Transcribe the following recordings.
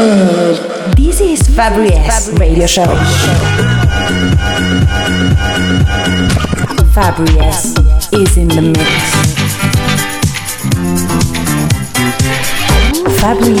This is Fabri Radio Show. Fabri is in the mix. Fabri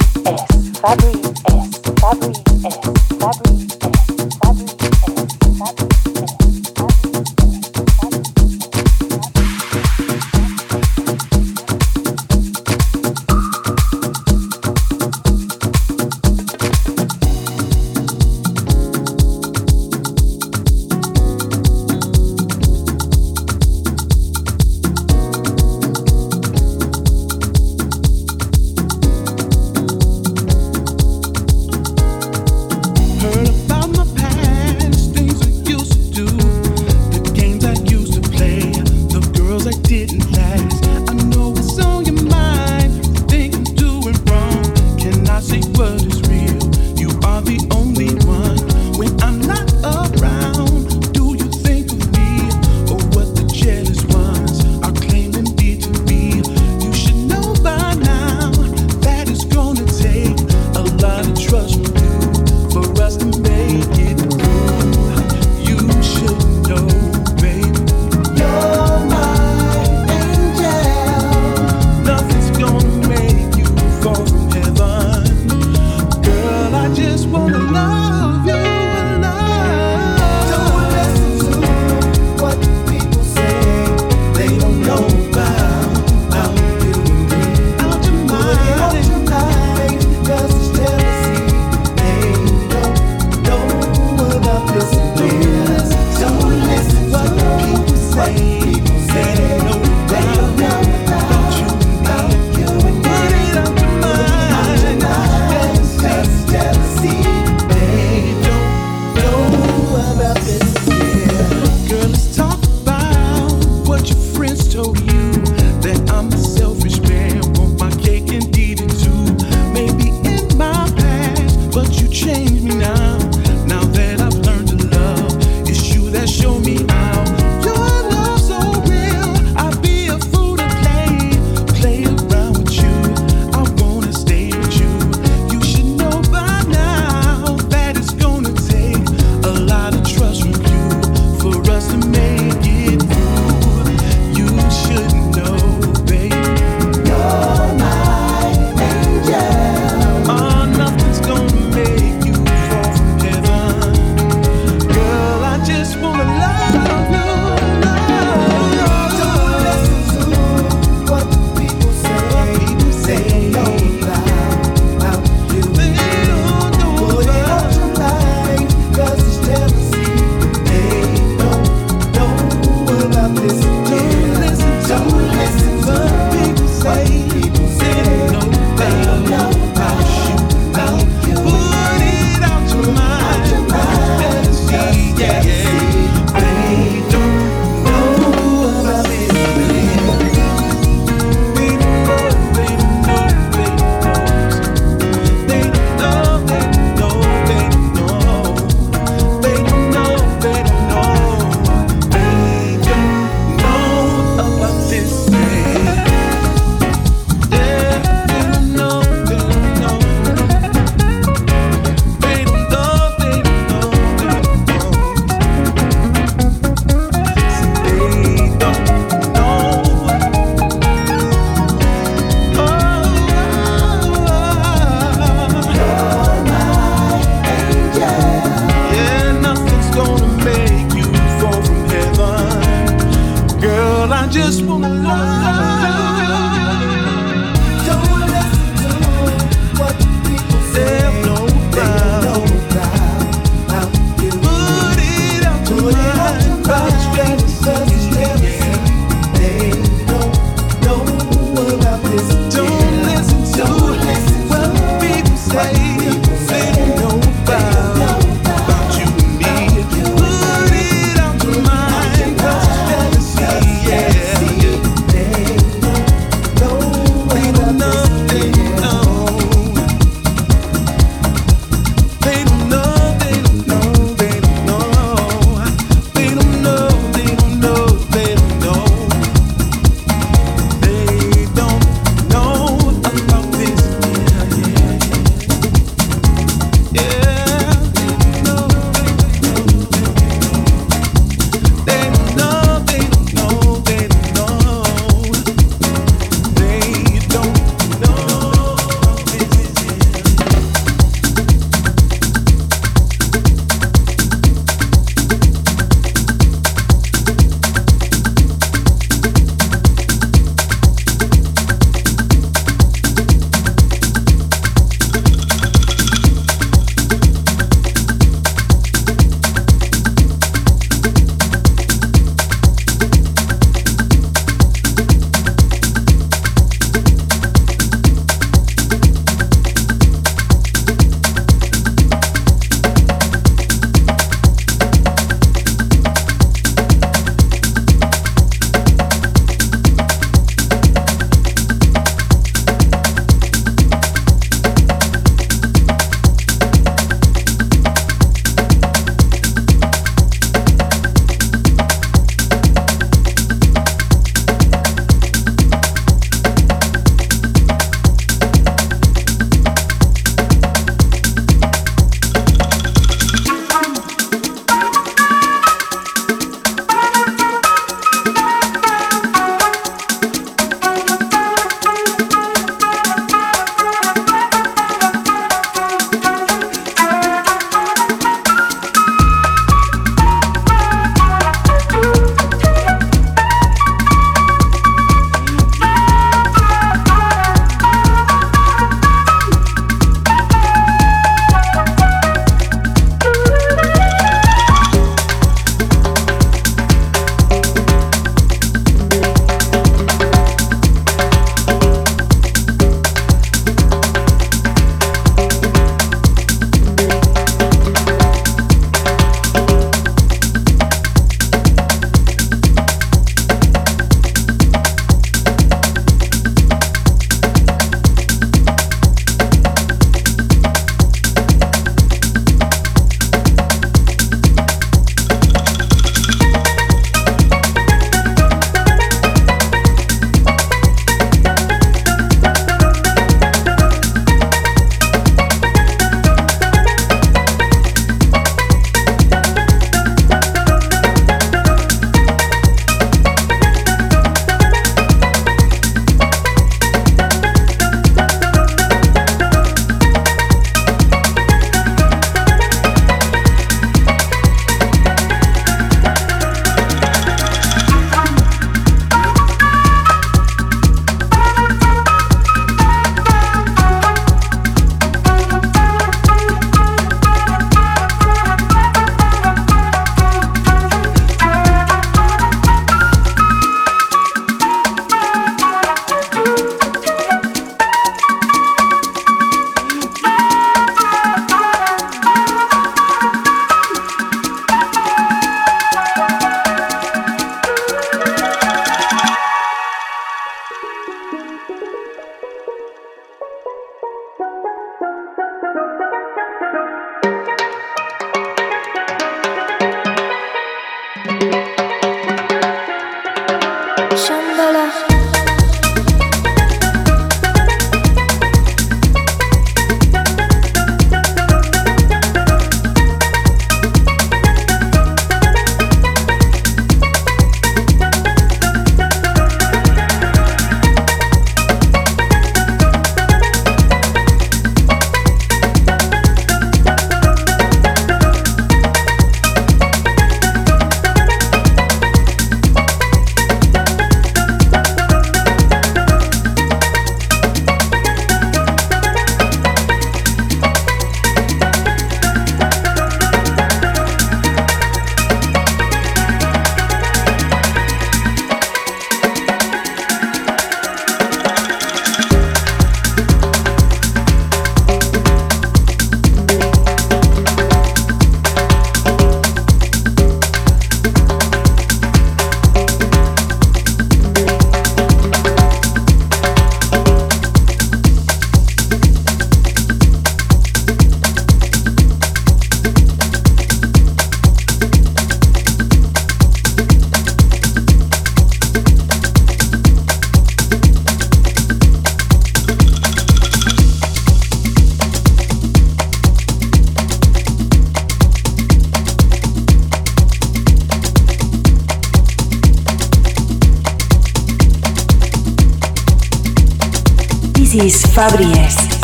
is Fabri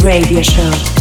Radio Show.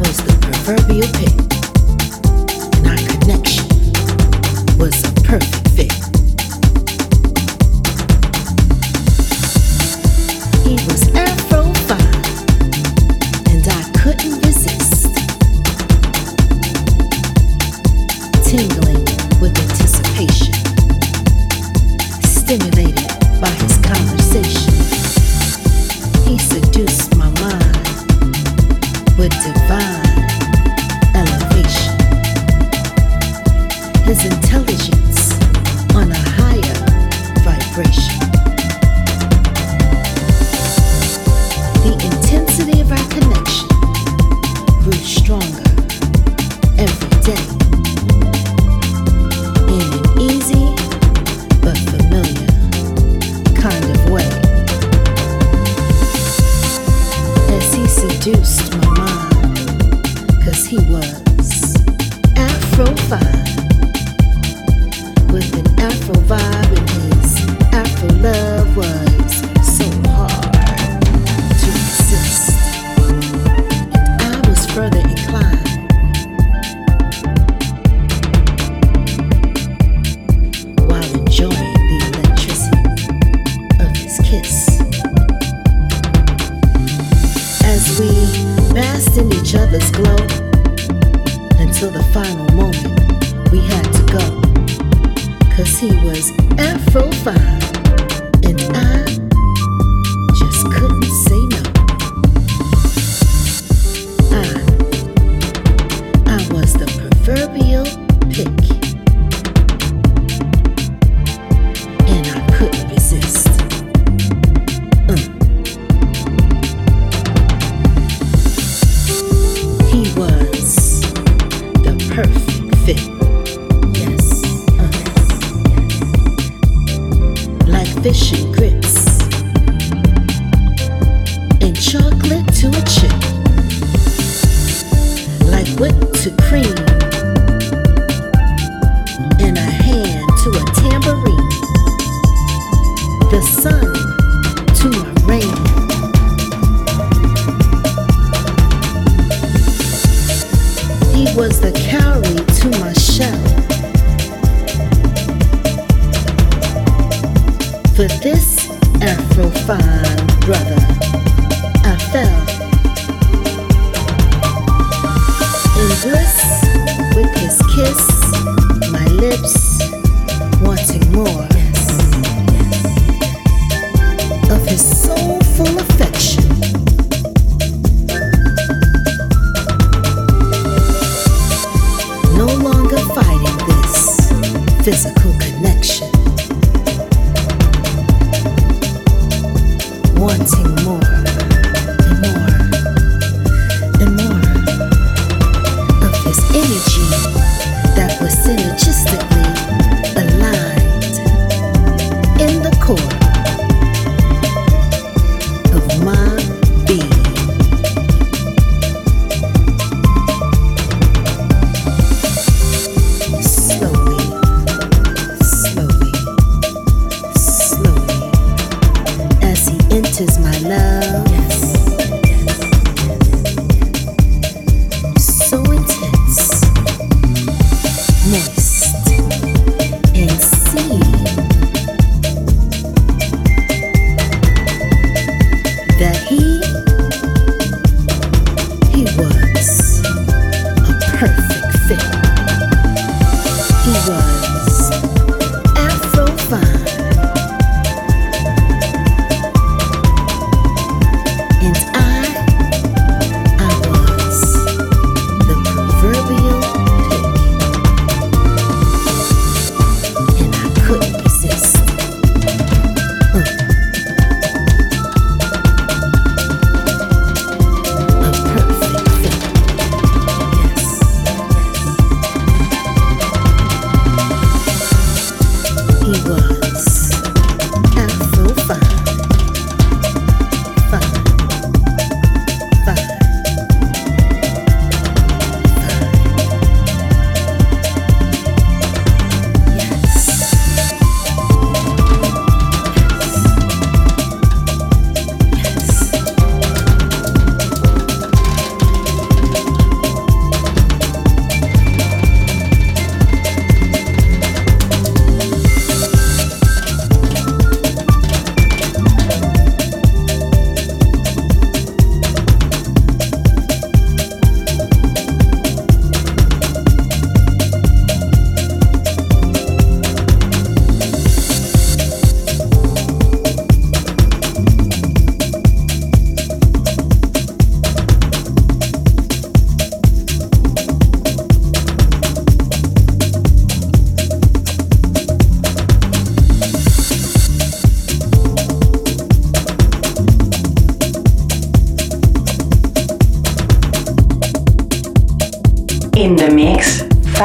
Was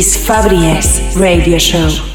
is Fabri Radio Show.